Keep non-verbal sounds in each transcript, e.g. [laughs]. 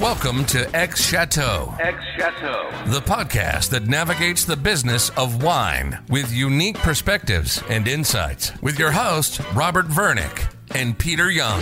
Welcome to X Chateau, X Chateau. the podcast that navigates the business of wine with unique perspectives and insights. With your hosts, Robert Vernick and Peter Young.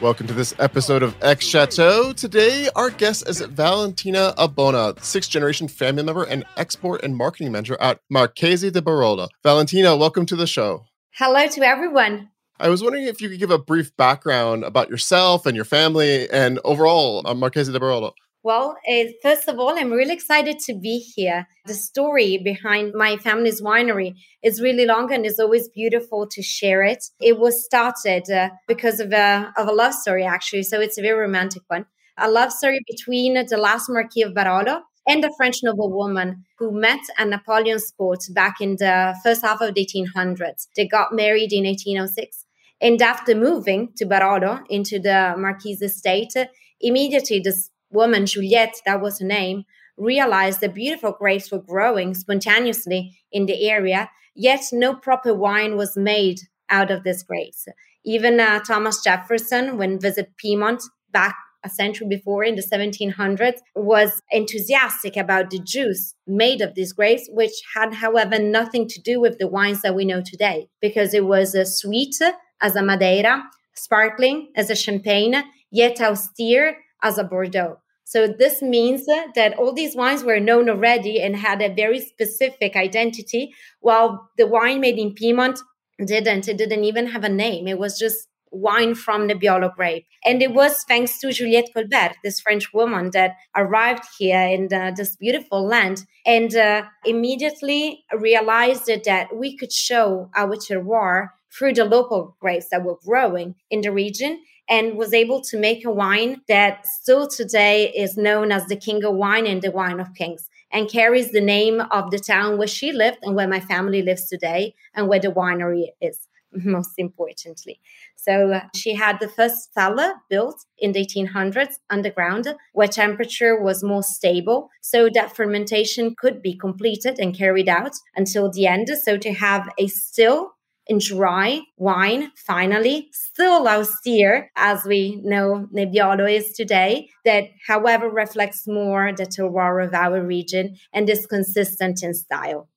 Welcome to this episode of X Chateau. Today, our guest is Valentina Abbona, sixth generation family member and export and marketing manager at Marchesi di Barolo. Valentina, welcome to the show. Hello to everyone. I was wondering if you could give a brief background about yourself and your family and overall on Marchesi di Barolo. Well, uh, first of all, I'm really excited to be here. The story behind my family's winery is really long and it's always beautiful to share it. It was started uh, because of a, of a love story, actually. So it's a very romantic one. A love story between the last Marquis of Barolo and a French noblewoman who met at Napoleon's court back in the first half of the 1800s. They got married in 1806. And after moving to Barolo into the Marquis estate, immediately this woman, Juliette, that was her name, realized that beautiful grapes were growing spontaneously in the area, yet no proper wine was made out of these grapes. Even uh, Thomas Jefferson, when visit Piedmont back a century before in the 1700s, was enthusiastic about the juice made of these grapes, which had, however, nothing to do with the wines that we know today, because it was uh, sweet as a Madeira, sparkling as a Champagne, yet austere as a Bordeaux. So this means that all these wines were known already and had a very specific identity, while the wine made in Piedmont didn't. It didn't even have a name. It was just wine from the Nebbiolo grape. And it was thanks to Juliette Colbert, this French woman that arrived here in uh, this beautiful land and uh, immediately realized that we could show our terroir through the local grapes that were growing in the region and was able to make a wine that still today is known as the king of wine and the wine of kings and carries the name of the town where she lived and where my family lives today and where the winery is [laughs] most importantly. So uh, she had the first cellar built in the 1800s underground where temperature was more stable so that fermentation could be completed and carried out until the end. So to have a still and dry wine, finally, still austere, as we know Nebbiolo is today, that, however, reflects more the terroir of our region and is consistent in style.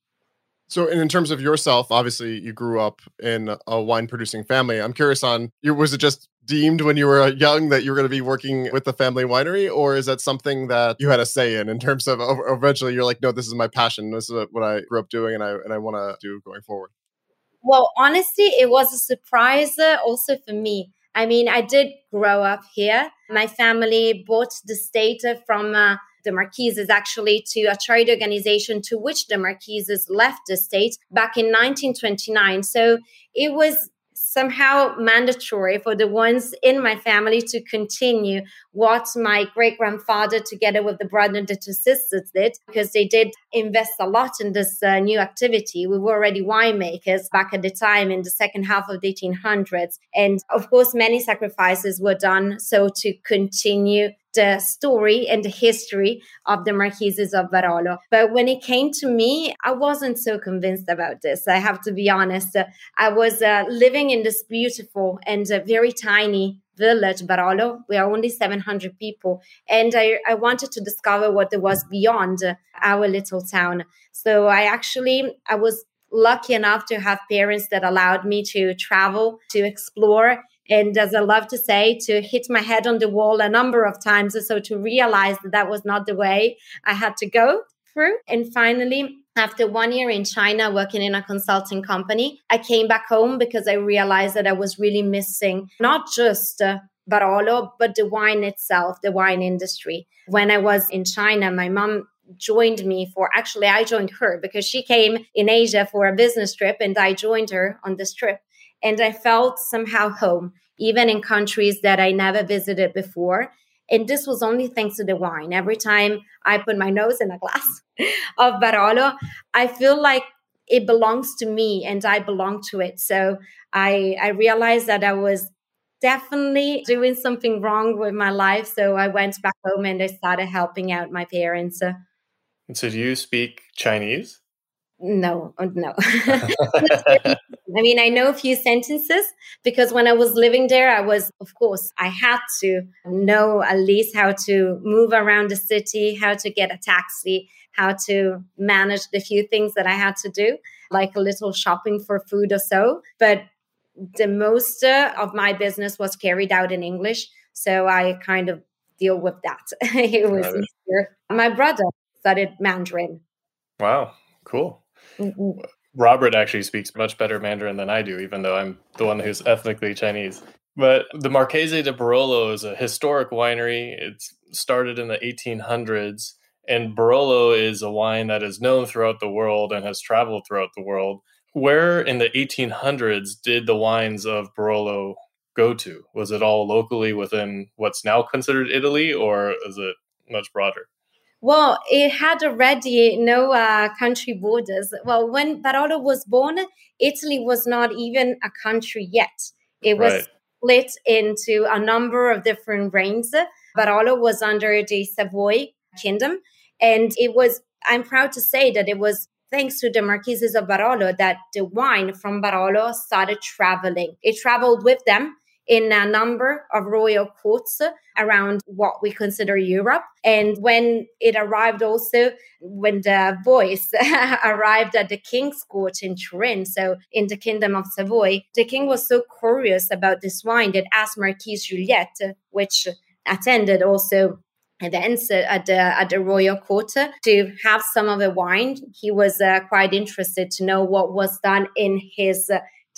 So, in terms of yourself, obviously you grew up in a wine producing family. I'm curious on, was it just deemed when you were young that you were going to be working with the family winery, or is that something that you had a say in? In terms of eventually, you're like, no, this is my passion. This is what I grew up doing, and I and I want to do going forward. Well, honestly, it was a surprise uh, also for me. I mean, I did grow up here. My family bought the state from uh, the Marquises actually to a trade organization to which the Marquises left the state back in 1929. So it was somehow mandatory for the ones in my family to continue what my great grandfather, together with the brother and the two sisters, did because they did invest a lot in this uh, new activity. We were already winemakers back at the time in the second half of the 1800s. And of course, many sacrifices were done so to continue the story and the history of the Marquises of Barolo. But when it came to me, I wasn't so convinced about this. I have to be honest. I was uh, living in this beautiful and uh, very tiny village, Barolo. We are only 700 people. And I, I wanted to discover what there was beyond our little town. So I actually, I was lucky enough to have parents that allowed me to travel, to explore, and as I love to say, to hit my head on the wall a number of times. or So to realize that that was not the way I had to go through. And finally, after one year in China working in a consulting company, I came back home because I realized that I was really missing not just uh, Barolo, but the wine itself, the wine industry. When I was in China, my mom joined me for actually I joined her because she came in Asia for a business trip and I joined her on this trip and I felt somehow home, even in countries that I never visited before. And this was only thanks to the wine. Every time I put my nose in a glass [laughs] of Barolo, I feel like it belongs to me and I belong to it. So I, I realized that I was definitely doing something wrong with my life. So I went back home and I started helping out my parents. And so, do you speak Chinese? No, uh, no. [laughs] [laughs] I mean, I know a few sentences because when I was living there, I was, of course, I had to know at least how to move around the city, how to get a taxi, how to manage the few things that I had to do, like a little shopping for food or so. But the most uh, of my business was carried out in English. So I kind of deal with that. [laughs] it was easier. My brother studied Mandarin. Wow, cool. Robert actually speaks much better Mandarin than I do, even though I'm the one who's ethnically Chinese. But the Marchesi de Barolo is a historic winery. It's started in the 1800s, and Barolo is a wine that is known throughout the world and has traveled throughout the world. Where in the 1800s did the wines of Barolo go to? Was it all locally within what's now considered Italy, or is it much broader? Well, it had already no uh, country borders. Well, when Barolo was born, Italy was not even a country yet. It was right. split into a number of different reigns. Barolo was under the Savoy kingdom. And it was, I'm proud to say that it was thanks to the Marquises of Barolo that the wine from Barolo started traveling. It traveled with them in a number of royal courts around what we consider Europe. And when it arrived also, when the voice [laughs] arrived at the king's court in Turin, so in the kingdom of Savoy, the king was so curious about this wine that asked Marquise Juliette, which attended also events at the at the royal court to have some of the wine. He was uh, quite interested to know what was done in his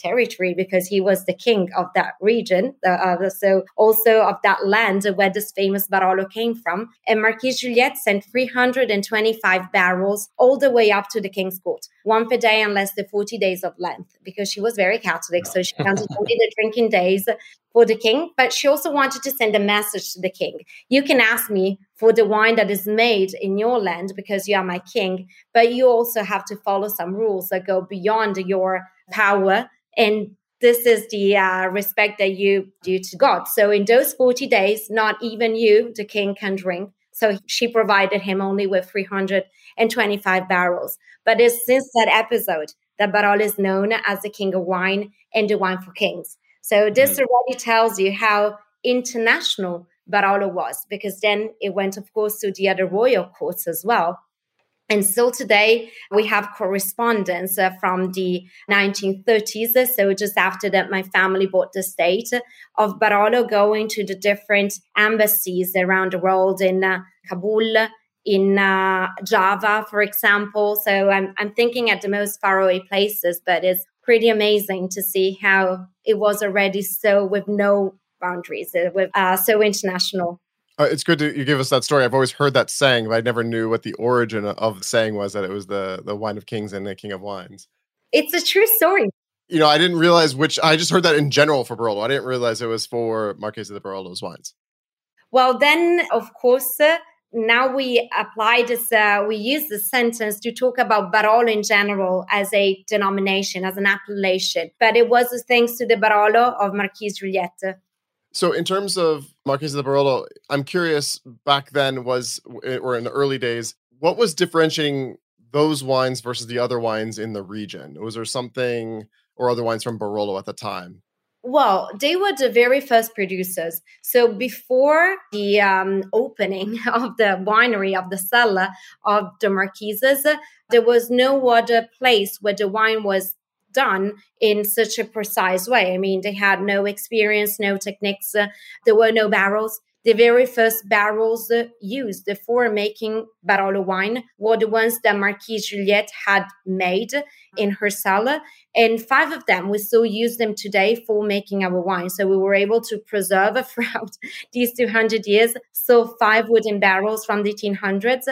territory because he was the king of that region. Uh, so also of that land where this famous Barolo came from. And Marquise Juliette sent 325 barrels all the way up to the king's court, one per day unless the 40 days of length, because she was very Catholic. So she counted [laughs] only the drinking days for the king, but she also wanted to send a message to the king. You can ask me for the wine that is made in your land because you are my king, but you also have to follow some rules that go beyond your power and this is the uh, respect that you do to God. So in those 40 days, not even you, the king, can drink. So she provided him only with 325 barrels. But it's since that episode that Barolo is known as the king of wine and the wine for kings. So this mm-hmm. already tells you how international Barolo was, because then it went, of course, to the other royal courts as well. And still today, we have correspondence uh, from the 1930s. So, just after that, my family bought the estate of Barolo going to the different embassies around the world in uh, Kabul, in uh, Java, for example. So, I'm, I'm thinking at the most faraway places, but it's pretty amazing to see how it was already so with no boundaries, uh, with uh, so international. Uh, it's good to you give us that story. I've always heard that saying, but I never knew what the origin of the saying was. That it was the the wine of kings and the king of wines. It's a true story. You know, I didn't realize which. I just heard that in general for Barolo. I didn't realize it was for Marchesi de Barolo's wines. Well, then, of course, uh, now we apply this. Uh, we use the sentence to talk about Barolo in general as a denomination, as an appellation. But it was thanks to the Barolo of Marquis Juliette so, in terms of Marchesi de Barolo, I'm curious. Back then, was eh, or in the early days, what was differentiating those wines versus the other wines in the region? Was there something or other wines from Barolo at the time? Well, they were the very first producers. So before the um, opening [laughs] of the winery of the cellar of the Marquises, there was no other place where the wine was done in such a precise way. I mean, they had no experience, no techniques, uh, there were no barrels. The very first barrels uh, used for making Barolo wine were the ones that Marquise Juliette had made in her cellar. And five of them, we still use them today for making our wine. So we were able to preserve [laughs] throughout these 200 years, so five wooden barrels from the 1800s.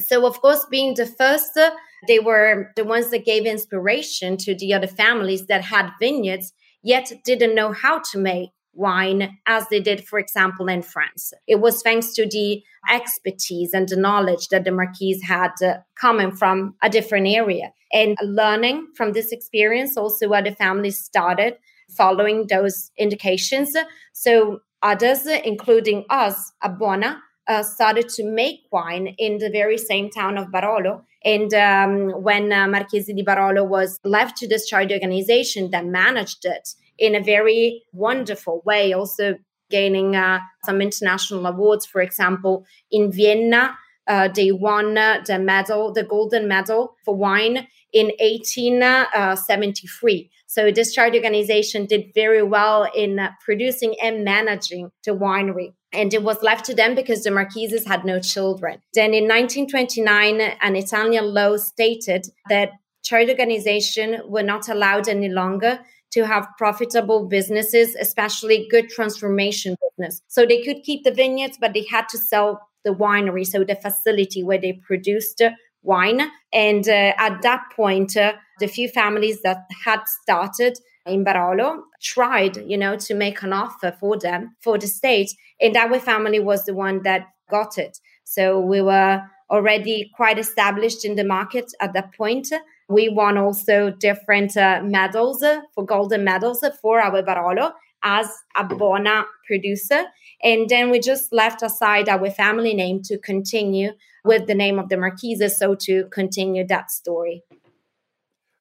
So, of course, being the first uh, they were the ones that gave inspiration to the other families that had vineyards, yet didn't know how to make wine as they did, for example, in France. It was thanks to the expertise and the knowledge that the Marquise had uh, coming from a different area. And learning from this experience, also other families started following those indications. So others, including us, Abbona, uh, started to make wine in the very same town of Barolo And um, when uh, Marchesi di Barolo was left to this charity organization that managed it in a very wonderful way, also gaining uh, some international awards, for example, in Vienna. Uh, they won the medal, the golden medal for wine in 1873. So this charity organization did very well in uh, producing and managing the winery. And it was left to them because the Marquises had no children. Then in 1929, an Italian law stated that charity organizations were not allowed any longer to have profitable businesses, especially good transformation business. So they could keep the vineyards, but they had to sell the winery, so the facility where they produced wine. And uh, at that point, uh, the few families that had started in Barolo tried, you know, to make an offer for them for the state, and our family was the one that got it. So we were already quite established in the market at that point. We won also different uh, medals uh, for golden medals for our Barolo as a Bona producer. And then we just left aside our family name to continue with the name of the Marquises, so to continue that story.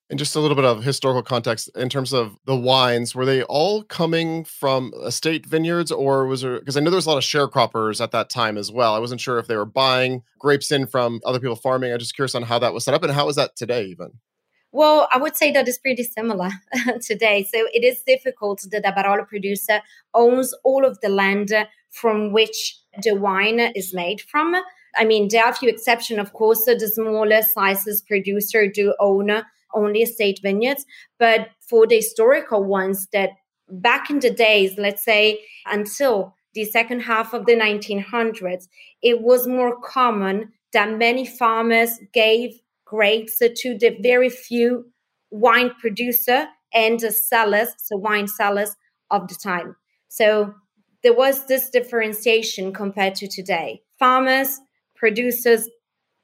And just a little bit of historical context in terms of the wines, were they all coming from estate vineyards or was there, because I know there was a lot of sharecroppers at that time as well. I wasn't sure if they were buying grapes in from other people farming. I'm just curious on how that was set up and how is that today even? Well, I would say that is pretty similar [laughs] today. So it is difficult that a Barolo producer owns all of the land from which the wine is made from. I mean, there are a few exceptions, of course. The smaller sizes producer do own only estate vineyards, but for the historical ones that back in the days, let's say until the second half of the 1900s, it was more common that many farmers gave grapes to the very few wine producer and the sellers, so wine sellers of the time. So there was this differentiation compared to today. Farmers, producers,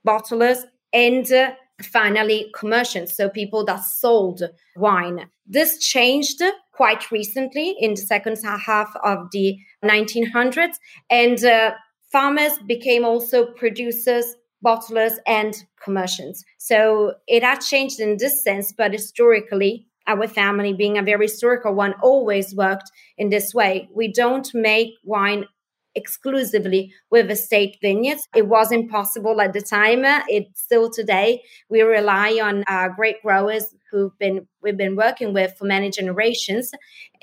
bottlers, and uh, finally commerciants, so people that sold wine. This changed quite recently in the second half of the 1900s, and uh, farmers became also producers bottlers and commerciants. So it has changed in this sense, but historically, our family, being a very historical one, always worked in this way. We don't make wine exclusively with estate vineyards. It was impossible at the time. It's still today. We rely on uh, great growers who've been we've been working with for many generations,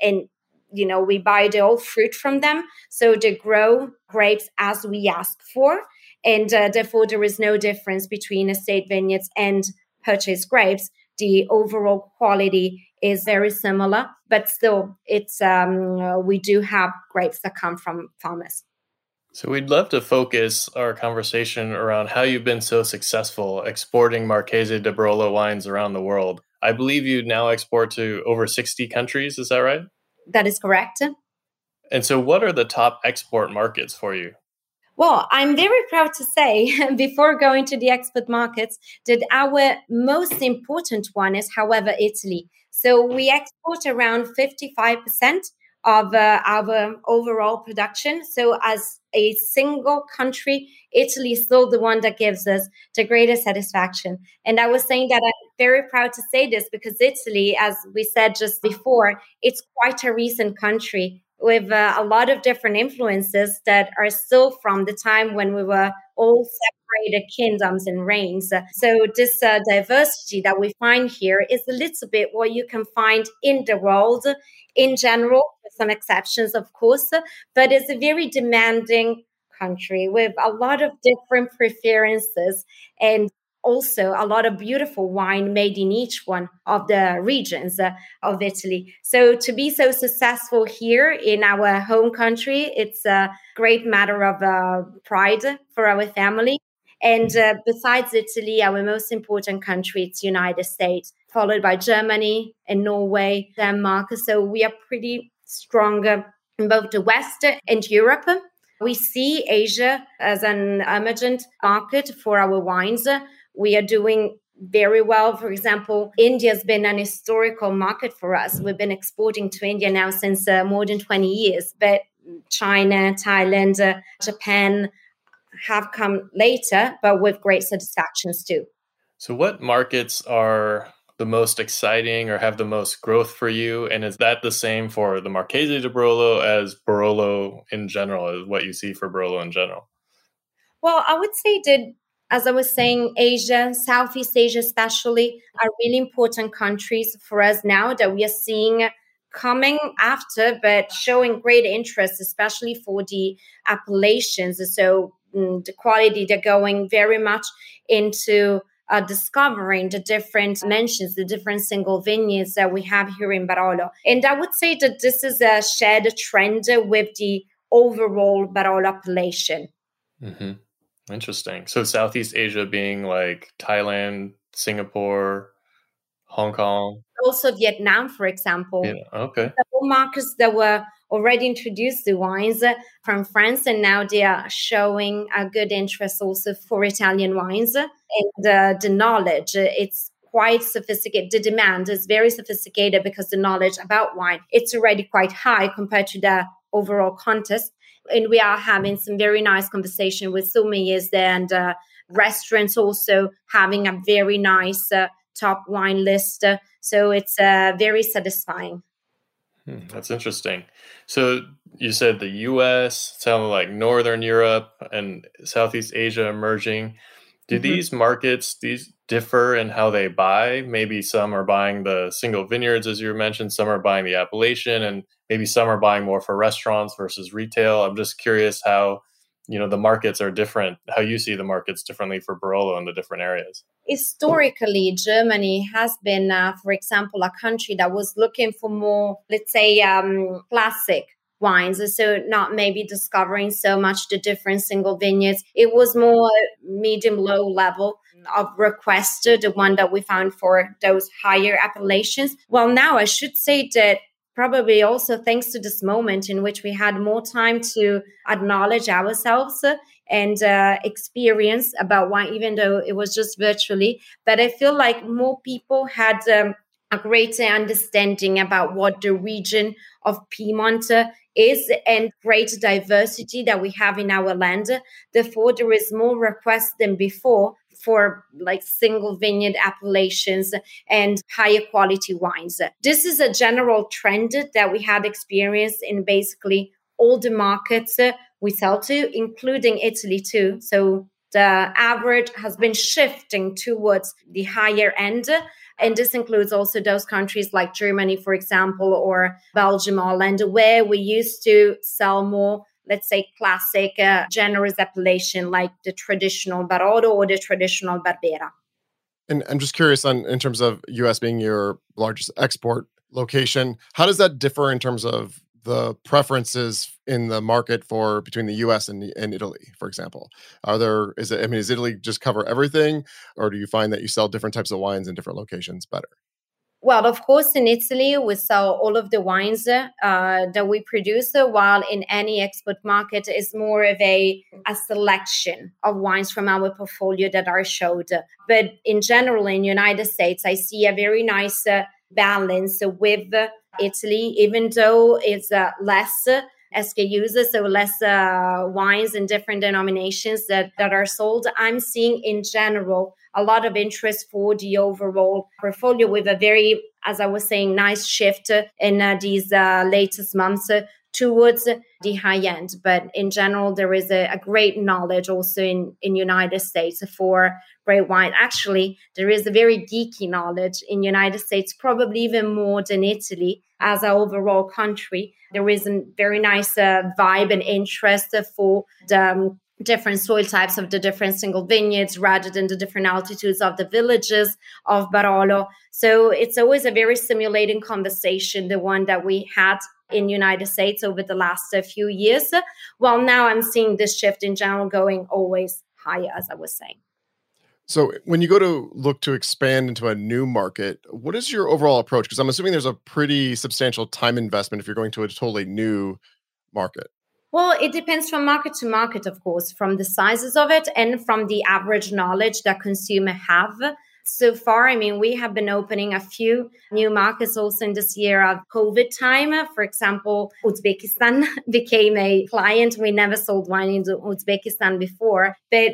and you know we buy the old fruit from them, so they grow grapes as we ask for and uh, therefore there is no difference between estate vineyards and purchased grapes. The overall quality is very similar, but still, it's um, we do have grapes that come from farmers. So we'd love to focus our conversation around how you've been so successful exporting Marchesi de Barolo wines around the world. I believe you now export to over 60 countries, is that right? That is correct. And so what are the top export markets for you? Well, I'm very proud to say [laughs] before going to the export markets that our most important one is, however, Italy. So we export around 55% of uh, our overall production. So, as a single country, Italy is still the one that gives us the greatest satisfaction. And I was saying that I'm very proud to say this because Italy, as we said just before, it's quite a recent country with uh, a lot of different influences that are still from the time when we were all separated kingdoms and reigns. So, this uh, diversity that we find here is a little bit what you can find in the world in general, with some exceptions, of course, but it's a very demanding country with a lot of different preferences and also a lot of beautiful wine made in each one of the regions uh, of Italy. So to be so successful here in our home country, it's a great matter of uh, pride for our family. And uh, besides Italy, our most important country is United States, followed by Germany and Norway, Denmark. So we are pretty strong uh, in both the West and Europe. We see Asia as an emergent market for our wines we are doing very well. For example, India has been an historical market for us. We've been exporting to India now since uh, more than 20 years, but China, Thailand, uh, Japan have come later, but with great satisfactions too. So, what markets are the most exciting or have the most growth for you? And is that the same for the Marchesi di Barolo as Barolo in general, is what you see for Barolo in general? Well, I would say that, as I was saying, Asia, Southeast Asia especially, are really important countries for us now that we are seeing coming after, but showing great interest, especially for the appellations. So mm, the quality, they're going very much into uh, discovering the different mentions, the different single vineyards that we have here in Barolo. And I would say that this is a shared trend with the overall Barolo appellation. Mm-hmm. Interesting. So Southeast Asia being like Thailand, Singapore, Hong Kong. Also Vietnam, for example. Yeah, okay. The markets that were already introduced the wines from France, and now they are showing a good interest also for Italian wines. And uh, the knowledge, it's quite sophisticated. The demand is very sophisticated because the knowledge about wine it's already quite high compared to the overall contest. And we are having some very nice conversation with sommeliers there and uh, restaurants also having a very nice uh, top wine list. So it's uh, very satisfying. Hmm, that's interesting. So you said the U.S. sounded like Northern Europe and Southeast Asia emerging. Do mm-hmm. these markets these differ in how they buy? Maybe some are buying the single vineyards, as you mentioned. Some are buying the appellation, and maybe some are buying more for restaurants versus retail. I'm just curious how you know the markets are different how you see the markets differently for barolo in the different areas historically germany has been uh, for example a country that was looking for more let's say um, classic wines. So not maybe discovering so much the different single vineyards. It was more medium low level of request the one that we found for those higher appellations. Well now i should say that probably also thanks to this moment in which we had more time to acknowledge ourselves and uh, experience about wine, even though it was just virtually. But I feel like more people had um, a greater understanding about what the region of Piedmont is and great diversity that we have in our land. Therefore, there is more requests than before for like single vineyard appellations and higher quality wines. This is a general trend that we had experienced in basically all the markets we sell to, including Italy too. So the average has been shifting towards the higher end. And this includes also those countries like Germany, for example, or Belgium, or Holland, where we used to sell more let's say, classic uh, generous appellation like the traditional Barolo or the traditional Barbera. And I'm just curious on in terms of US being your largest export location, how does that differ in terms of the preferences in the market for between the US and, and Italy, for example? Are there is it I mean, is Italy just cover everything, or do you find that you sell different types of wines in different locations better? Well, of course, in Italy, we sell all of the wines uh, that we produce, while in any export market is more of a, a selection of wines from our portfolio that are showed. But in general, in United States, I see a very nice uh, balance with Italy, even though it's uh, less SKUs, so less uh, wines and different denominations that, that are sold. I'm seeing in general a lot of interest for the overall portfolio with a very, as I was saying, nice shift in uh, these uh, latest months towards the high end. But in general, there is a, a, great knowledge also in in United States for great wine. Actually, there is a very geeky knowledge in United States, probably even more than Italy as an overall country. There is a very nice uh, vibe and interest for the um, different soil types of the different single vineyards rather than the different altitudes of the villages of Barolo. So it's always a very stimulating conversation, the one that we had in United States over the last uh, few years. Well, now I'm seeing this shift in general going always higher, as I was saying. So, when you go to look to expand into a new market, what is your overall approach? Because I'm assuming there's a pretty substantial time investment if you're going to a totally new market. Well, it depends from market to market, of course, from the sizes of it and from the average knowledge that consumer have. So far, I mean, we have been opening a few new markets also in this year of COVID time. For example, Uzbekistan [laughs] became a client. We never sold wine in Uzbekistan before, but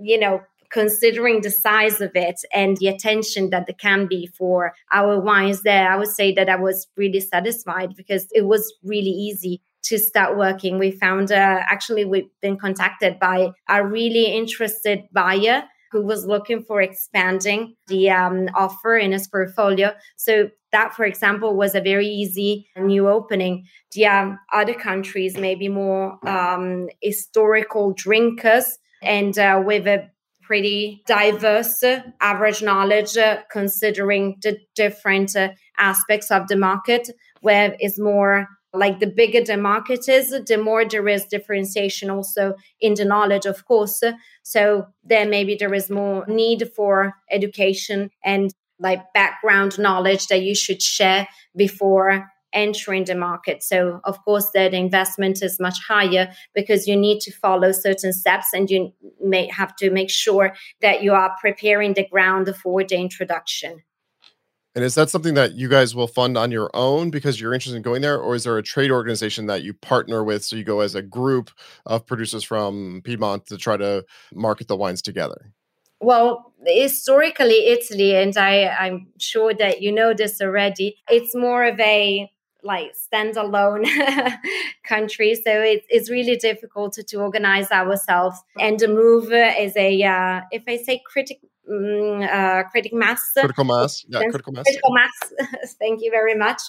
you know, considering the size of it and the attention that there can be for our wines there, I would say that I was really satisfied because it was really easy to start working. We found uh, actually we've been contacted by a really interested buyer who was looking for expanding the um, offer in his portfolio. So that, for example, was a very easy new opening. The um, other countries, maybe more um, historical drinkers and uh, with a pretty diverse uh, average knowledge uh, considering the different uh, aspects of the market where it's more like the bigger the market is, the more there is differentiation also in the knowledge, of course. So there maybe there is more need for education and like background knowledge that you should share before entering the market. So of course the investment is much higher because you need to follow certain steps and you may have to make sure that you are preparing the ground for the introduction. And is that something that you guys will fund on your own because you're interested in going there? Or is there a trade organization that you partner with? So you go as a group of producers from Piedmont to try to market the wines together? Well, historically, Italy, and I, I'm sure that you know this already, it's more of a like standalone [laughs] country. So it's, it's really difficult to, to organize ourselves. And the move is a, uh, if I say critical, Mm, uh, critic mass. Critical mass. Yeah, critical mass. Critical mass. [laughs] Thank you very much.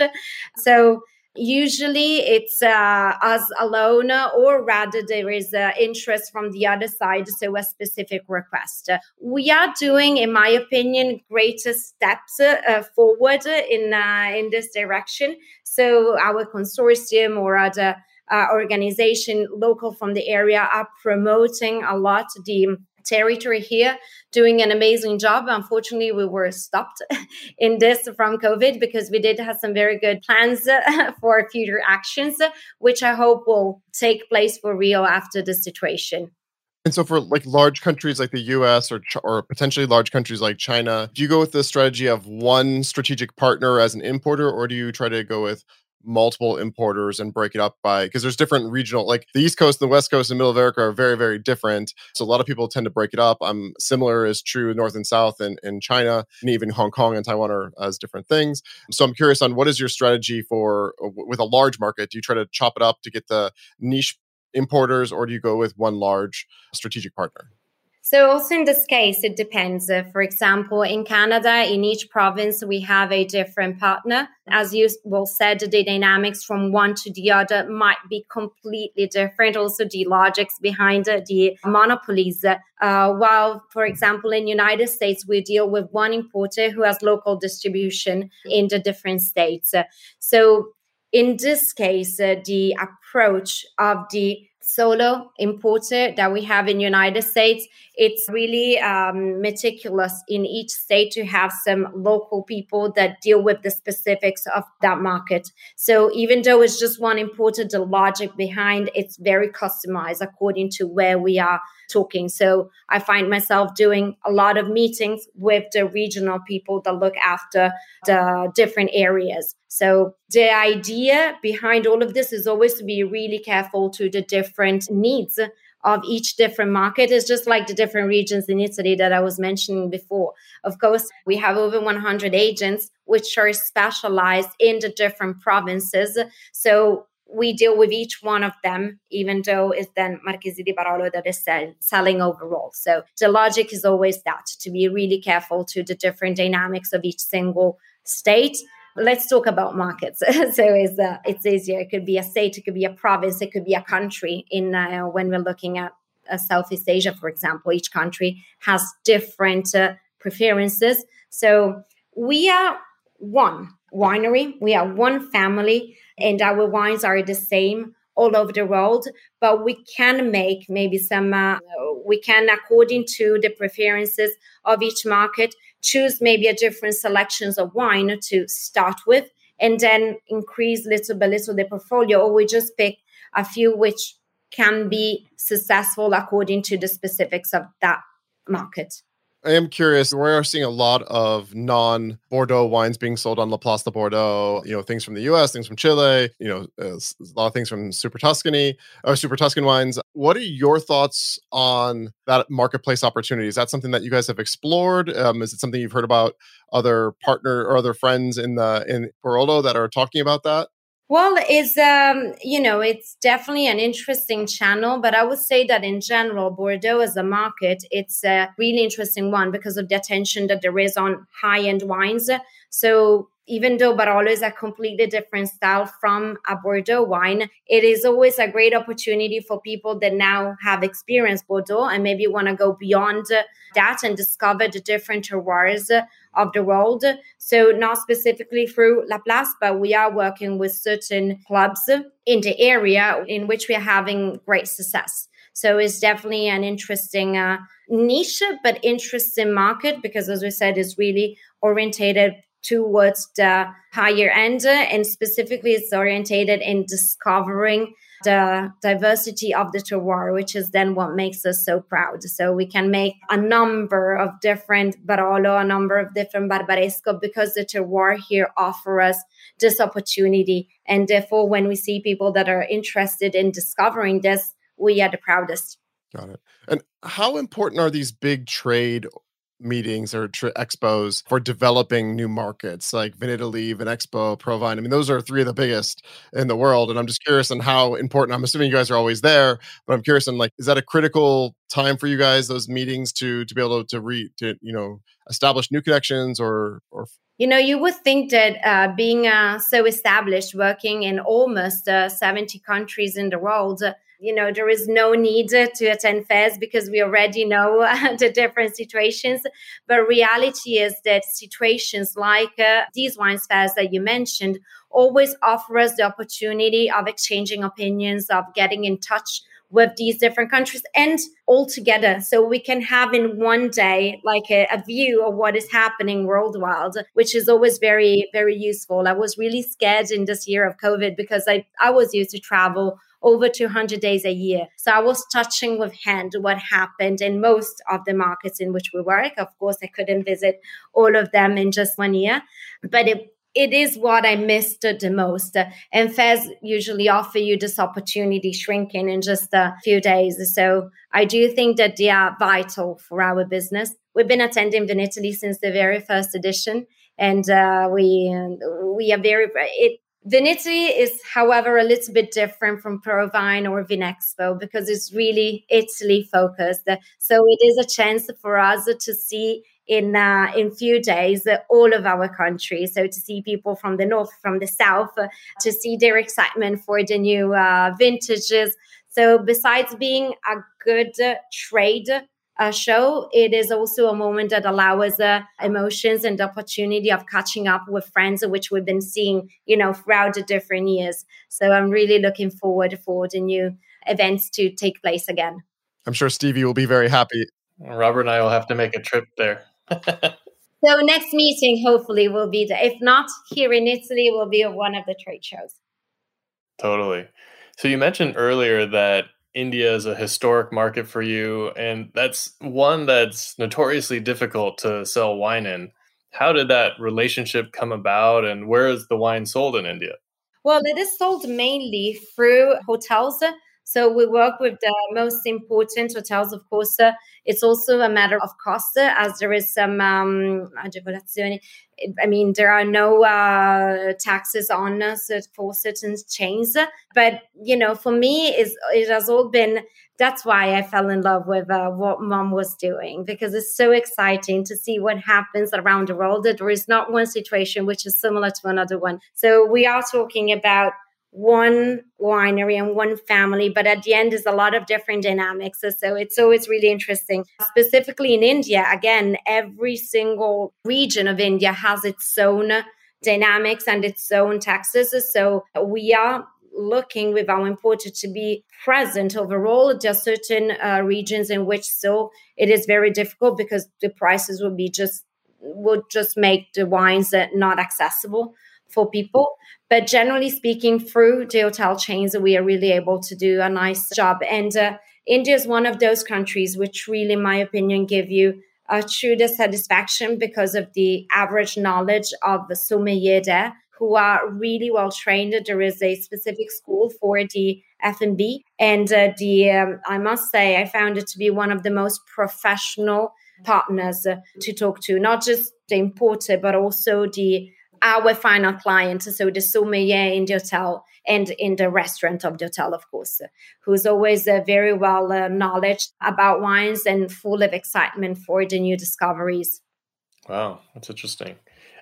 So usually it's uh, us alone or rather there is uh, interest from the other side so a specific request. We are doing in my opinion greater steps uh, forward in uh, in this direction. So our consortium or other uh, organization local from the area are promoting a lot the territory here doing an amazing job. Unfortunately, we were stopped [laughs] in this from COVID because we did have some very good plans uh, [laughs] for future actions, which I hope will take place for real after the situation. And so, for like large countries like the U.S. or or potentially large countries like China, do you go with the strategy of one strategic partner as an importer, or do you try to go with multiple importers and break it up by because there's different regional like the east coast and the west coast and middle of america are very very different. So a lot of people tend to break it up. Um similar is true north and south and in china and even hong kong and taiwan are as different things. So i'm curious on what is your strategy for uh, with a large market? Do you try to chop it up to get the niche importers or do you go with one large strategic partner so, also in this case, it depends. Uh, for example, in Canada, in each province, we have a different partner. As you well said, the dynamics from one to the other might be completely different. Also, the logics behind uh, the monopolies. Uh, while, for example, in United States, we deal with one importer who has local distribution in the different states. so, in this case, uh, the approach of the solo importer that we have in united states it's really um, meticulous in each state to have some local people that deal with the specifics of that market. So even though it's just one importer the logic behind it's very customized according to where we are talking so i find myself doing a lot of meetings with the regional people that look after the different areas so the idea behind all of this is always to be really careful to the different needs of each different market is just like the different regions in Italy that I was mentioning before. Of course, we have over 100 agents which are specialized in the different provinces. So we deal with each one of them, even though it's then Marchesi di Barolo that is sell, selling overall. So the logic is always that to be really careful to the different dynamics of each single state let's talk about markets. [laughs] so it's uh, it's easier. It could be a state, it could be a province, it could be a country. In uh, when we're looking at uh, Southeast Asia, for example, each country has different uh, preferences. So we are one winery, we are one family, and our wines are the same all over the world but we can make maybe some uh, we can according to the preferences of each market choose maybe a different selections of wine to start with and then increase little by little the portfolio or we just pick a few which can be successful according to the specifics of that market I am curious. We are seeing a lot of non Bordeaux wines being sold on La Place de Bordeaux. You know, things from the U.S., things from Chile. You know, a lot of things from Super Tuscany or uh, Super Tuscan wines. What are your thoughts on that marketplace opportunity? Is that something that you guys have explored? Um, is it something you've heard about other partner or other friends in the in Barolo that are talking about that? Well, it's um, you know, it's definitely an interesting channel, but I would say that in general, Bordeaux as a market, it's a really interesting one because of the attention that there is on high-end wines. So even though Barolo is a completely different style from a Bordeaux wine, it is always a great opportunity for people that now have experienced Bordeaux and maybe want to go beyond that and discover the different terroirs of the world. So, not specifically through La Place, but we are working with certain clubs in the area in which we are having great success. So, it's definitely an interesting uh, niche, but interesting market because, as we said, it's really orientated towards the higher end and specifically it's orientated in discovering the diversity of the terroir, which is then what makes us so proud. So we can make a number of different Barolo, a number of different Barbaresco, because the terroir here offer us this opportunity. And therefore, when we see people that are interested in discovering this, we are the proudest. Got it. And how important are these big trade meetings or tr- expos for developing new markets like Vinitaly, Vinexpo, ProWein. I mean, those are three of the biggest in the world. And I'm just curious on how important, I'm assuming you guys are always there, but I'm curious on like, is that a critical time for you guys, those meetings to, to be able to re, to, you know, establish new connections or, or you know, you would think that uh, being uh, so established, working in almost uh, 70 countries in the world, you know there is no need to attend fairs because we already know [laughs] the different situations. But reality is that situations like uh, these wine fairs that you mentioned always offer us the opportunity of exchanging opinions of getting in touch with these different countries and all together. So we can have in one day like a, a, view of what is happening worldwide which is always very very useful. I was really scared in this year of covid because i i was used to travel over 200 days a year. So I was touching with hand what happened in most of the markets in which we work. Of course, I couldn't visit all of them in just one year, but it it is what I missed the most. And fairs usually offer you this opportunity shrinking in just a few days. So I do think that they are vital for our business. We've been attending Vinitaly since the very first edition, and uh, we we are very it Vinitaly is, however, a little bit different from ProWein or Vinexpo because it's really Italy focused. So it is a chance for us to see in uh, in few days uh, all of our country. So to see people from the north, from the south, uh, to see their excitement for the new uh, vintages. So besides being a good trade uh, show, it is also a moment that allows uh, emotions and the opportunity of catching up with friends, which we've been seeing, you know, throughout the different years. So I'm really looking forward for the new events to take place again. I'm sure Stevie will be very happy. Robert and I will have to make a trip there. [laughs] so next meeting hopefully will be there. If not, here in Italy will be one of the trade shows. Totally. So you mentioned earlier that India is a historic market for you, and that's one that's notoriously difficult to sell wine in. How did that relationship come about, and where is the wine sold in India? Well, it is sold mainly through hotels so we work with the most important hotels, of course. Uh, it's also a matter of cost, uh, as there is some um. I mean, there are no uh, taxes on us for certain chains. But, you know, for me, is it has all been that's why I fell in love with uh, what mom was doing because it's so exciting to see what happens around the world. That There is not one situation which is similar to another one. So we are talking about one winery and one family, but at the end, there's a lot of different dynamics. So it's always really interesting. Specifically in India, again, every single region of India has its own dynamics and its own taxes. So we are looking with our importer to be present overall. There are certain uh, regions in which so it is very difficult because the prices will be just would just make the wines not accessible for people. But generally speaking, through the hotel chains, we are really able to do a nice job. And uh, India is one of those countries which really, in my opinion, give you a true dissatisfaction because of the average knowledge of the sommelier there who are really well trained. There is a specific school for the F&B, and uh, the um, I must say I found it to be one of the most professional partners uh, to talk to, not just the importer but also the our final client, so the sommelier in the hotel and in the restaurant of the hotel, of course, who's always uh, very well uh, knowledge about wines and full of excitement for the new discoveries. Wow, that's interesting.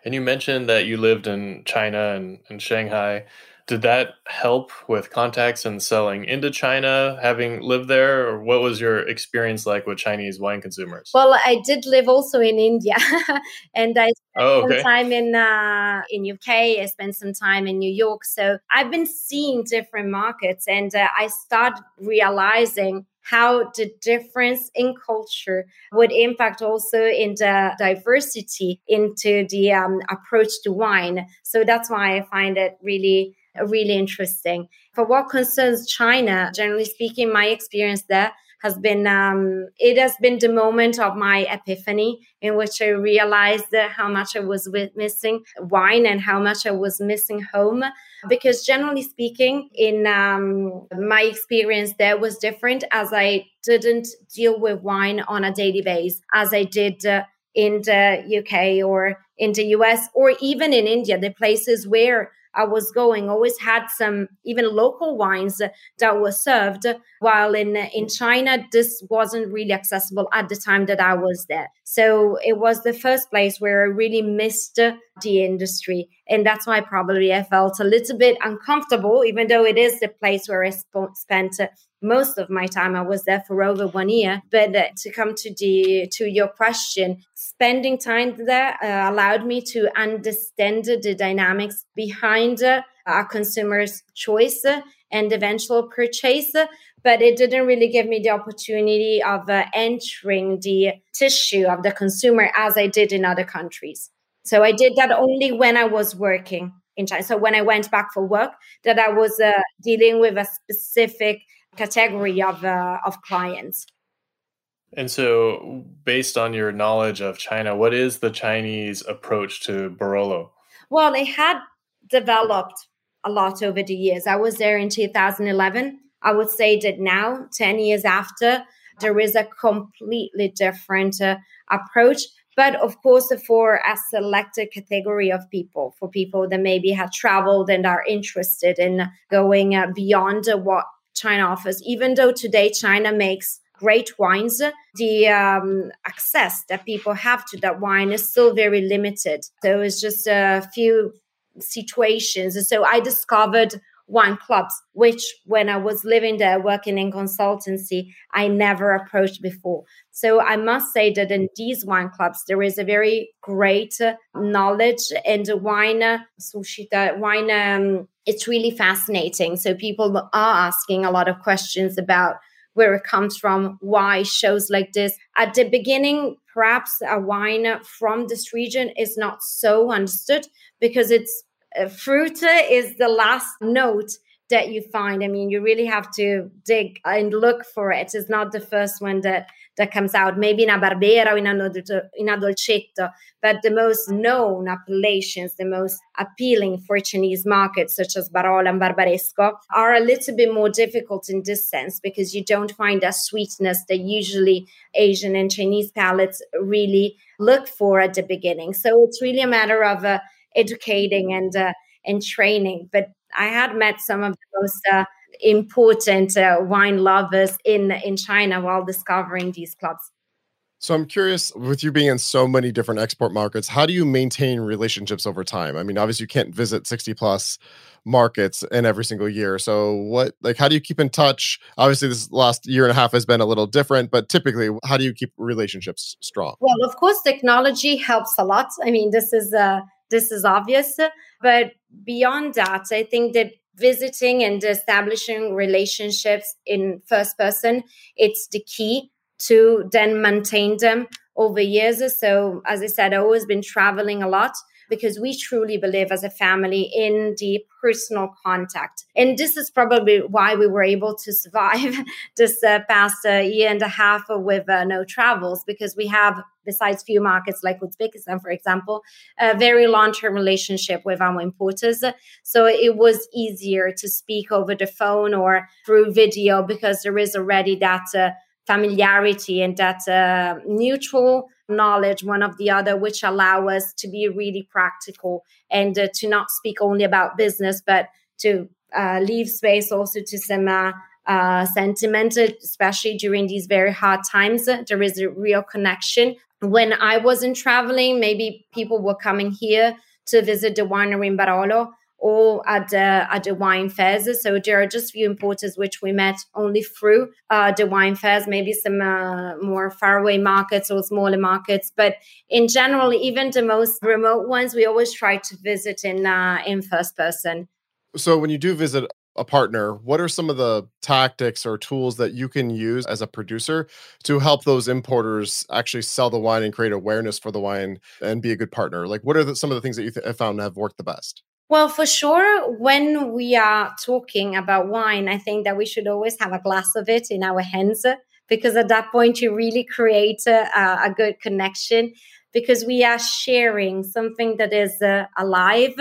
And you mentioned that you lived in China and, and Shanghai. Did that help with contacts and selling into China, having lived there, or what was your experience like with Chinese wine consumers? Well, I did live also in India, [laughs] and I spent oh, okay. some time in uh, in UK. I spent some time in New York, so I've been seeing different markets, and uh, I started realizing how the difference in culture would impact also in the diversity into the um, approach to wine. So that's why I find it really, really interesting. For what concerns China, generally speaking, my experience there has been um, it has been the moment of my epiphany in which I realized how much I was missing wine and how much I was missing home. Because generally speaking, in um, my experience there was different as I didn't deal with wine on a daily basis as I did. Uh, in the UK or in the US or even in India, the places where I was going always had some even local wines that were served. While in in China, this wasn't really accessible at the time that I was there. So it was the first place where I really missed the industry, and that's why probably I felt a little bit uncomfortable, even though it is the place where I sp- spent most of my time. I was there for over one year. But uh, to come to the to your question, spending time there uh, allowed me to understand the dynamics behind uh, a consumer's choice and eventual purchase. But it didn't really give me the opportunity of uh, entering the tissue of the consumer as I did in other countries. So I did that only when I was working in China. So when I went back for work, that I was uh, dealing with a specific category of uh, of clients. And so, based on your knowledge of China, what is the Chinese approach to Barolo? Well, they had developed a lot over the years. I was there in 2011. I would say that now, 10 years after, there is a completely different uh, approach. But of course, for a selected category of people, for people that maybe have traveled and are interested in going uh, beyond what China offers. Even though today China makes great wines, the um, access that people have to that wine is still very limited. So it's just a few situations. So I discovered wine clubs, which when I was living there working in consultancy, I never approached before. So I must say that in these wine clubs, there is a very great knowledge and the wine sushi, wine um, it's really fascinating. So people are asking a lot of questions about where it comes from, why shows like this. At the beginning, perhaps a wine from this region is not so understood because it's uh, fruit is the last note that you find. I mean, you really have to dig and look for it. It's not the first one that that comes out. Maybe in a Barbera or in a, in a Dolcetto, but the most known appellations, the most appealing for Chinese markets, such as Barolo and Barbaresco, are a little bit more difficult in this sense because you don't find that sweetness that usually Asian and Chinese palates really look for at the beginning. So it's really a matter of uh, educating and uh, and training. But I had met some of the most uh, important uh, wine lovers in in China while discovering these clubs. So I'm curious, with you being in so many different export markets, how do you maintain relationships over time? I mean, obviously you can't visit 60 plus markets in every single year. So what like how do you keep in touch? Obviously this last year and a half has been a little different, but typically how do you keep relationships strong? Well, of course technology helps a lot. I mean, this is uh this is obvious. But beyond that, I think that visiting and establishing relationships in first person, it's the key to then maintain them over years. So as I said, I've always been traveling a lot because we truly believe as a family in the personal contact. And this is probably why we were able to survive [laughs] this uh, past uh, year and a half with uh, no travels, because we have, besides few markets like Uzbekistan, for example, a very long term relationship with our importers. So it was easier to speak over the phone or through video because there is already that uh, familiarity and that uh, mutual knowledge one of the other which allow us to be really practical and uh, to not speak only about business but to uh, leave space also to some uh, uh sentiment especially during these very hard times. There is a real connection. When i wasn't traveling maybe people were coming here to visit the winery in barolo or at the, at the wine fairs. So there are just few importers which we met only through uh, the wine fairs, maybe some uh, more faraway markets or smaller markets. But in general, even the most remote ones, we always try to visit in uh, in first person. So when you do visit a partner, what are some of the tactics or tools that you can use as a producer to help those importers actually sell the wine and create awareness for the wine and be a good partner? Like, what are the, some of the things that you th- found have worked the best? Well, for sure, when we are talking about wine, I think that we should always have a glass of it in our hands because at that point you really create a, a good connection because we are sharing something that is uh, alive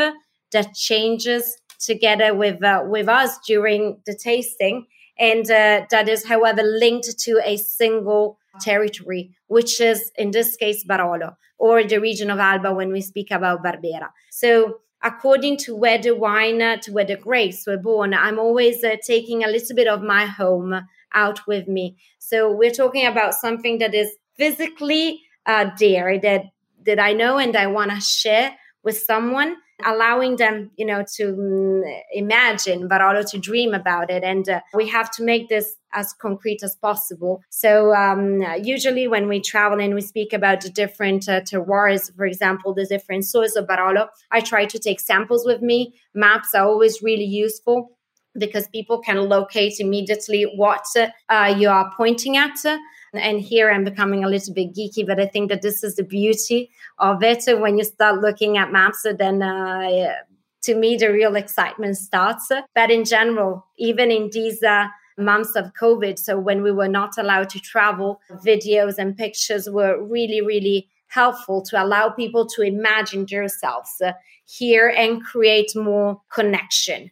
that changes together with uh, with us during the tasting and uh, that is however linked to a single territory which is in this case barolo or the region of alba when we speak about barbera. So according to where the wine, to where the grapes were born, I'm always uh, taking a little bit of my home out with me. So we're talking about something that is physically uh, there that that I know and I want to share with someone allowing them you know to mm, imagine but also to dream about it. And uh, we have to make this as concrete as possible. So um, usually when we travel and we speak about the different uh, terroirs for example the different soils of barolo i try to take samples with me. Maps are always really useful because people can locate immediately what uh, you are pointing at and here I'm becoming a little bit geeky, but I think that this is the beauty of it. When you start looking at maps, then uh, to me, the real excitement starts. But in general, even in these uh, months of COVID, so when we were not allowed to travel, videos and pictures were really, really helpful to allow people to imagine themselves uh, here and create more connection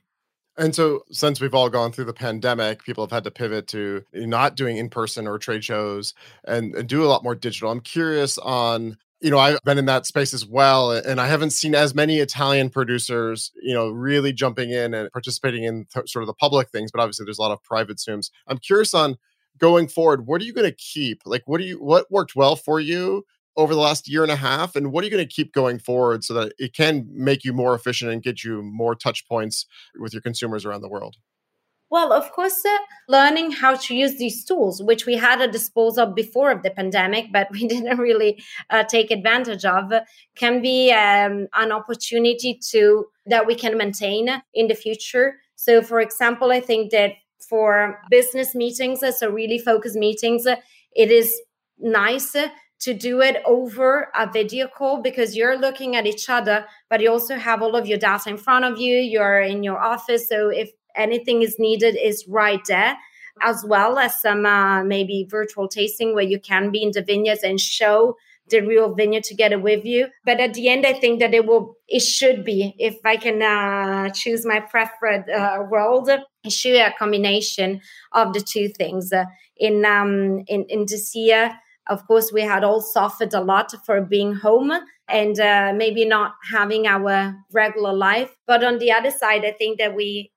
and so, since we've all gone through the pandemic, people have had to pivot to not doing in person or trade shows and, and, do a lot more digital. I'm curious on, you know, I've been in that space as well, and I haven't seen as many Italian producers, you know, really jumping in and participating in th- sort of the public things. But obviously, there's a lot of private Zooms. I'm curious on going forward. What are you going to keep? Like, what do you what worked well for you? Over the last year and a half and what are you going to keep going forward so that it can make you more efficient and get you more touch points with your consumers around the world well, of course, uh, learning how to use these tools, which we had at disposal before of the pandemic, but [laughs] we didn't really uh, take advantage of, can be um, an opportunity to that we can maintain in the future. So, for example, I think that for business meetings, uh, so really focused meetings, uh, it is nice to do it over a video call because you're looking at each other, but you also have all of your data in front of you. You're in your office. So if anything is needed, is right there, as well as some uh, maybe virtual tasting where you can be in the vineyards and show the real vineyard together with you. But at the end, I think that it will, it should be, if I can uh, choose my preferred uh, world, it should be a combination of the two things. Uh, in um, in in this year, of course, we had all suffered a lot for being home and uh, maybe not having our regular life. But on the other side, I think that we,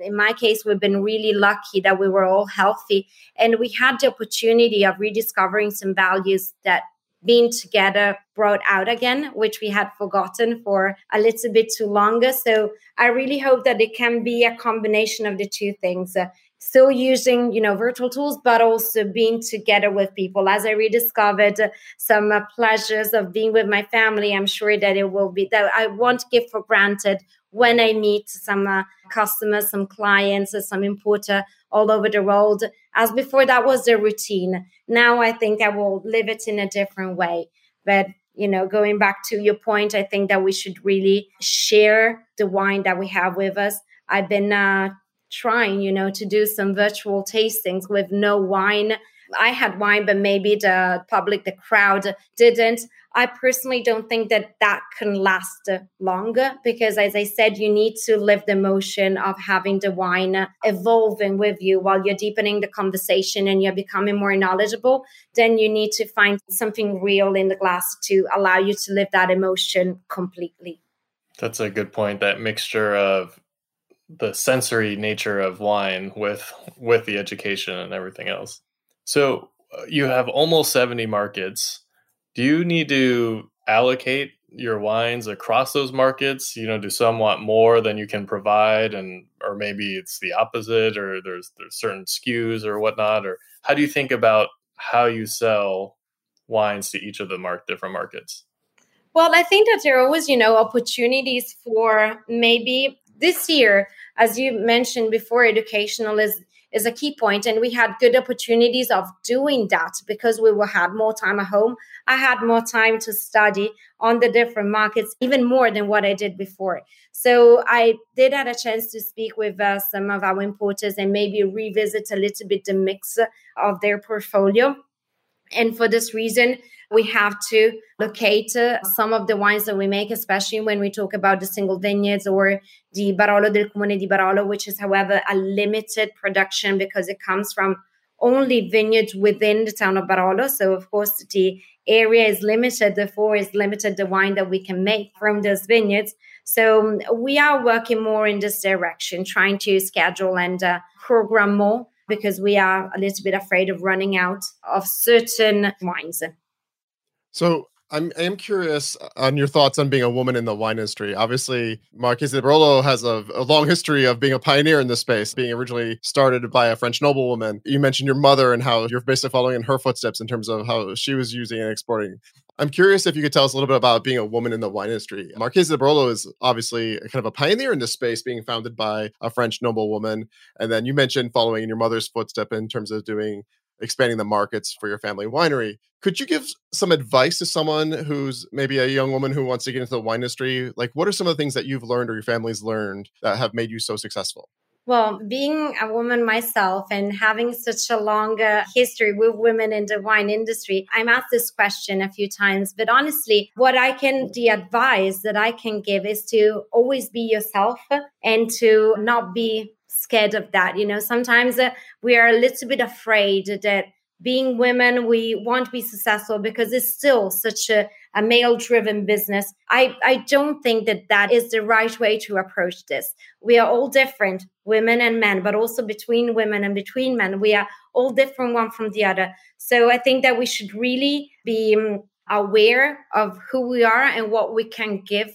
in my case, we've been really lucky that we were all healthy and we had the opportunity of rediscovering some values that being together brought out again, which we had forgotten for a little bit too longer. So I really hope that it can be a combination of the two things. Uh, still using you know virtual tools but also being together with people. As i rediscovered some uh, pleasures of being with my family i'm sure that it will be that i won't give for granted when i meet some uh, customers some clients uh, some importer all over the world. As before that was the routine. Now i think i will live it in a different way. But you know, going back to your point, I think that we should really share the wine that we have with us. I've been uh, trying, you know, to do some virtual tastings with no wine. I had wine, but maybe the public, the crowd didn't. I personally don't think that that can last longer because, as I said, you need to live the emotion of having the wine evolving with you while you're deepening the conversation and you're becoming more knowledgeable. Then you need to find something real in the glass to allow you to live that emotion completely. That's a good point. That mixture of the sensory nature of wine with with the education and everything else. So uh, you have almost 70 markets. Do you need to allocate your wines across those markets? You know, do some want more than you can provide and or maybe it's the opposite or there's there's certain SKUs or whatnot or how do you think about how you sell wines to each of the mark different markets? Well, I think that there are always, you know, opportunities for maybe this year, as you mentioned before, educational is is a key point and we had good opportunities of doing that because we will had more time at home. I had more time to study on the different markets even more than what i did before. So i did have a chance to speak with uh, some of our importers and maybe revisit a little bit the mix of their portfolio and for this reason we have to locate uh, some of the wines that we make, especially when we talk about the single vineyards or the Barolo del Comune di Barolo, which is, however, a limited production because it comes from only vineyards within the town of Barolo. So, of course, the area is limited, therefore, is limited the wine that we can make from those vineyards. So, we are working more in this direction, trying to schedule and uh, program more because we are a little bit afraid of running out of certain wines. So I'm I am curious on your thoughts on being a woman in the wine industry. Obviously, Marchesi di Barolo has a, a, long history of being a pioneer in this space, being originally started by a French noblewoman. You mentioned your mother and how you're basically following in her footsteps in terms of how she was using and exporting. I'm curious if you could tell us a little bit about being a woman in the wine industry. Marchesi de Barolo is obviously kind of a pioneer in this space, being founded by a French noblewoman. And then you mentioned following in your mother's footstep in terms of doing expanding the markets for your family winery. Could you give some advice to someone who's maybe a young woman who wants to get into the wine industry? Like, what are some of the things that you've learned or your family's learned that have made you so successful? Well, being a woman myself and having such a long uh, history with women in the wine industry, I'm asked this question a few times. But honestly, what I can, the advice that I can give is to always be yourself and to not be scared of that. You know, sometimes uh, we are a little bit afraid that being women, we won't be successful because it's still such a, a male driven business. I, I don't think that that is the right way to approach this. We are all different, women and men, but also between women and between men. We are all different one from the other. So I think that we should really be um, aware of who we are and what we can give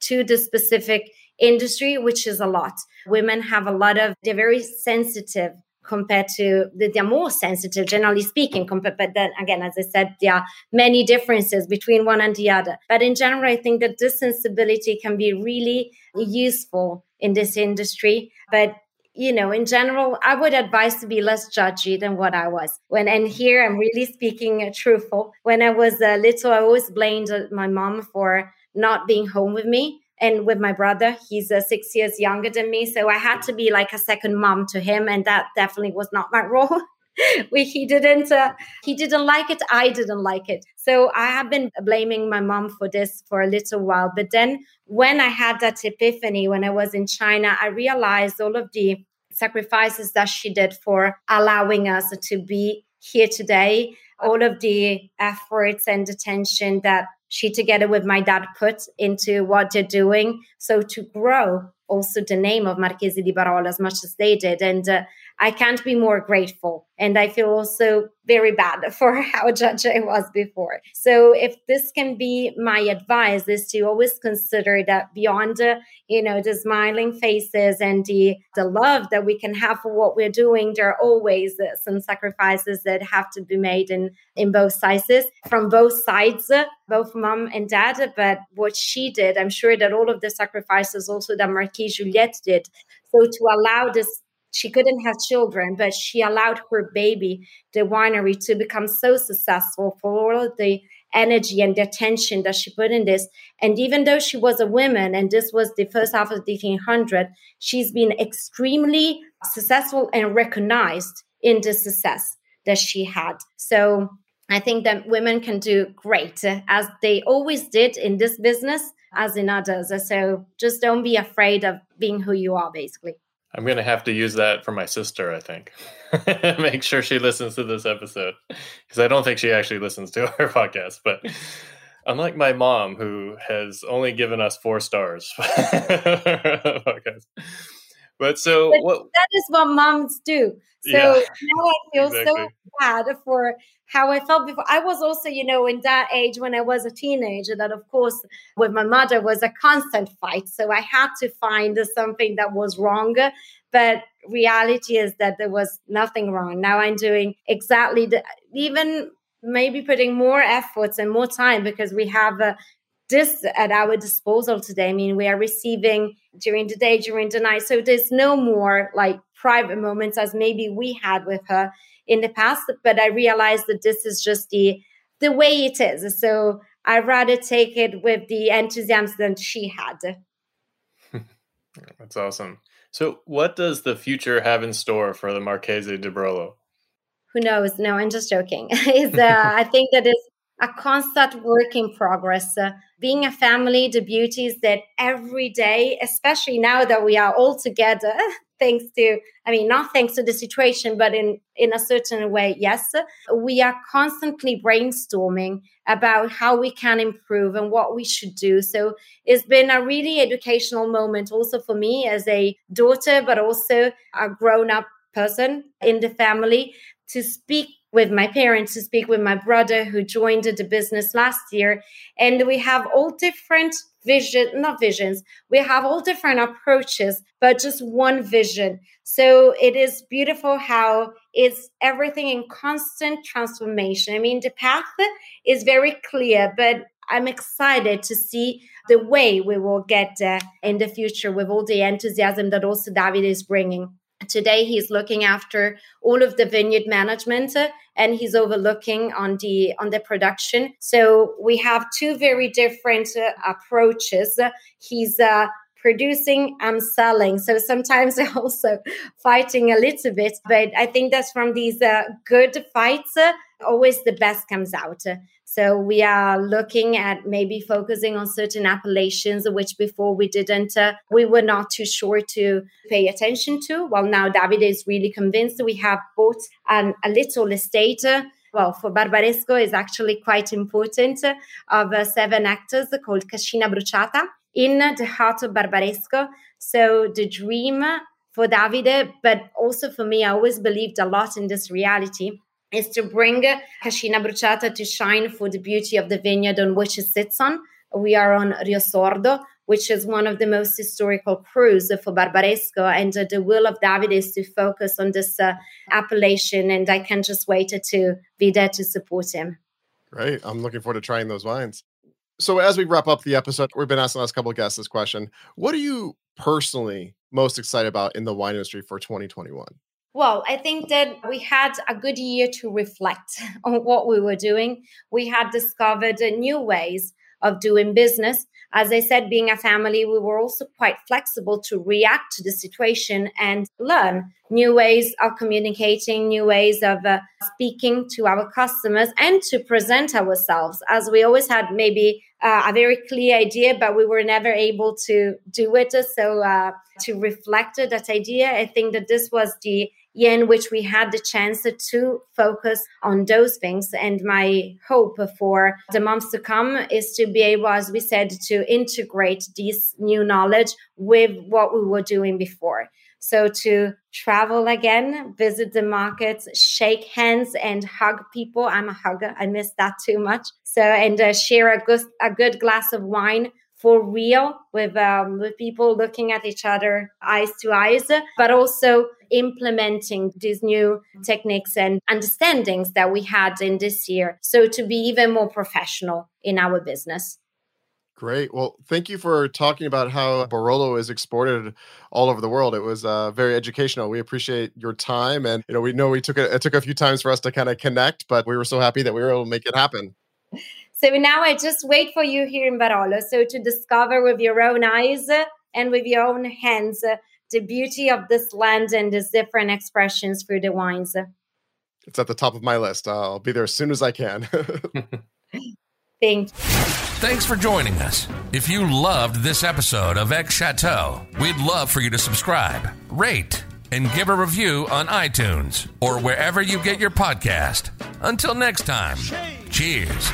to the specific industry, which is a lot. Women have a lot of, they're very sensitive compared to they're more sensitive generally speaking compared but then again as i said there are many differences between one and the other. But in general i think that this sensibility can be really useful in this industry. But you know in general i would advise to be less judgy than what i was. When and here i'm really speaking truthful. When i was uh, little i always blamed my mom for not being home with me and with my brother he's uh, six years younger than me so i had to be like a second mom to him and that definitely was not my [laughs] role. We, he didn't uh, he didn't like it i didn't like it. So i have been blaming my mom for this for a little while but then when i had that epiphany when i was in china i realized all of the sacrifices that she did for allowing us to be here today all of the efforts and attention that she together with my dad put into what they're doing so to grow also the name of marchesi di barolo as much as they did. And uh, I can't be more grateful. And I feel also very bad [laughs] for how judge I was before. So if this can be my advice is to always consider that beyond, uh, you know, the smiling faces and the, the love that we can have for what we're doing, there are always uh, some sacrifices that have to be made in, in both sizes from both sides, uh, both mom and dad. But what she did, I'm sure that all of the sacrifices also that Marquis Juliette did. So to allow this she couldn't have children, but she allowed her baby, the winery, to become so successful for all of the energy and the attention that she put in this. And even though she was a woman, and this was the first half of the 1800, she's been extremely successful and recognized in the success that she had. So I think that women can do great uh, as they always did in this business as in others. So just don't be afraid of being who you are, basically. I'm going to have to use that for my sister, I think. [laughs] Make sure she listens to this episode because I don't think she actually listens to [laughs] our podcast. But unlike my mom, who has only given us four stars, [laughs] podcast. But so but what? That is what moms do. So yeah, now I feel [laughs] exactly. so bad for how I felt before. I was also, you know, in that age when I was a teenager, that of course with my mother was a constant fight. So I had to find something that was wrong. But reality is that there was nothing wrong. Now I'm doing exactly the, even maybe putting more efforts and more time because we have uh, this at our disposal today. I mean, we are receiving during the day, during the night. So there's no more like private moments as maybe we had with her in the past. But I realized that this is just the the way it is. So I'd rather take it with the enthusiasm that she had. [laughs] That's awesome. So, what does the future have in store for the Marchesi di Barolo? Who knows? No, I'm just joking. [laughs] is uh, [laughs] I think that is a constant work in progress. Uh, being a family, the beauty is that every day, especially now that we are all together, [laughs] thanks to, I mean, not thanks to the situation, but in, in a certain way, yes, we are constantly brainstorming about how we can improve and what we should do. So it's been a really educational moment also for me as a daughter, but also a grown up person in the family to speak with my parents, to speak with my brother who joined the business last year. And we have all different vision, not visions, we have all different approaches, but just one vision. So it is beautiful how it's everything in constant transformation. I mean, the path is very clear, but I'm excited to see the way we will get there in the future with all the enthusiasm that also David is bringing. Today, he's looking after all of the vineyard management uh, and he's overlooking on the on the production. So we have two very different uh, approaches. He's uh, producing, I'm selling. So sometimes [laughs] also fighting a little bit, but I think that's from these uh, good fights, always the best comes out. So we are looking at maybe focusing on certain appellations, which before we didn't, uh, we were not too sure to pay attention to. Well, now David is really convinced. We have bought a little estate. Uh, well, for Barbaresco is actually quite important uh, of seven hectares called Cascina Bruciata in the heart of Barbaresco. So the dream for Davide, but also for me, I always believed a lot in this reality is to bring Cascina Bruciata to shine for the beauty of the vineyard on which it sits on. We are on Rio Sordo, which is one of the most historical crus for Barbaresco. And uh, the will of David is to focus on this uh, appellation. And I can just wait to be there to support him. Great. I'm looking forward to trying those wines. So, as we wrap up the episode, we've been asking the last couple of guests this question. What are you personally most excited about in the wine industry for 2021? Well, I think that we had a good year to reflect [laughs] on what we were doing. We had discovered new ways of doing business. As I said, being a family, we were also quite flexible to react to the situation and learn new ways of communicating, new ways of uh, speaking to our customers and to present ourselves. As we always had maybe uh, a very clear idea, but we were never able to do it. So, uh, to reflect that idea, I think that this was the year in which we had the chance to focus on those things. And my hope for the months to come is to be able, as we said, to integrate this new knowledge with what we were doing before. So to travel again, visit the markets, shake hands, and hug people. I'm a hugger. I miss that too much. So and uh, share a good a good glass of wine for real with um, with people looking at each other eyes to eyes, but also implementing these new techniques and understandings that we had in this year. So to be even more professional in our business. Great. Well, thank you for talking about how Barolo is exported all over the world. It was uh, very educational. We appreciate your time, and you know, we know we took a, it took a few times for us to kind of connect, but we were so happy that we were able to make it happen. So now I just wait for you here in Barolo. So to discover with your own eyes and with your own hands the beauty of this land and its different expressions through the wines. It's at the top of my list. I'll be there as soon as I can. [laughs] Thank you. Thanks for joining us. If you loved this episode of X Chateau, we'd love for you to subscribe, rate, and give a review on iTunes or wherever you get your podcast. Until next time, cheers.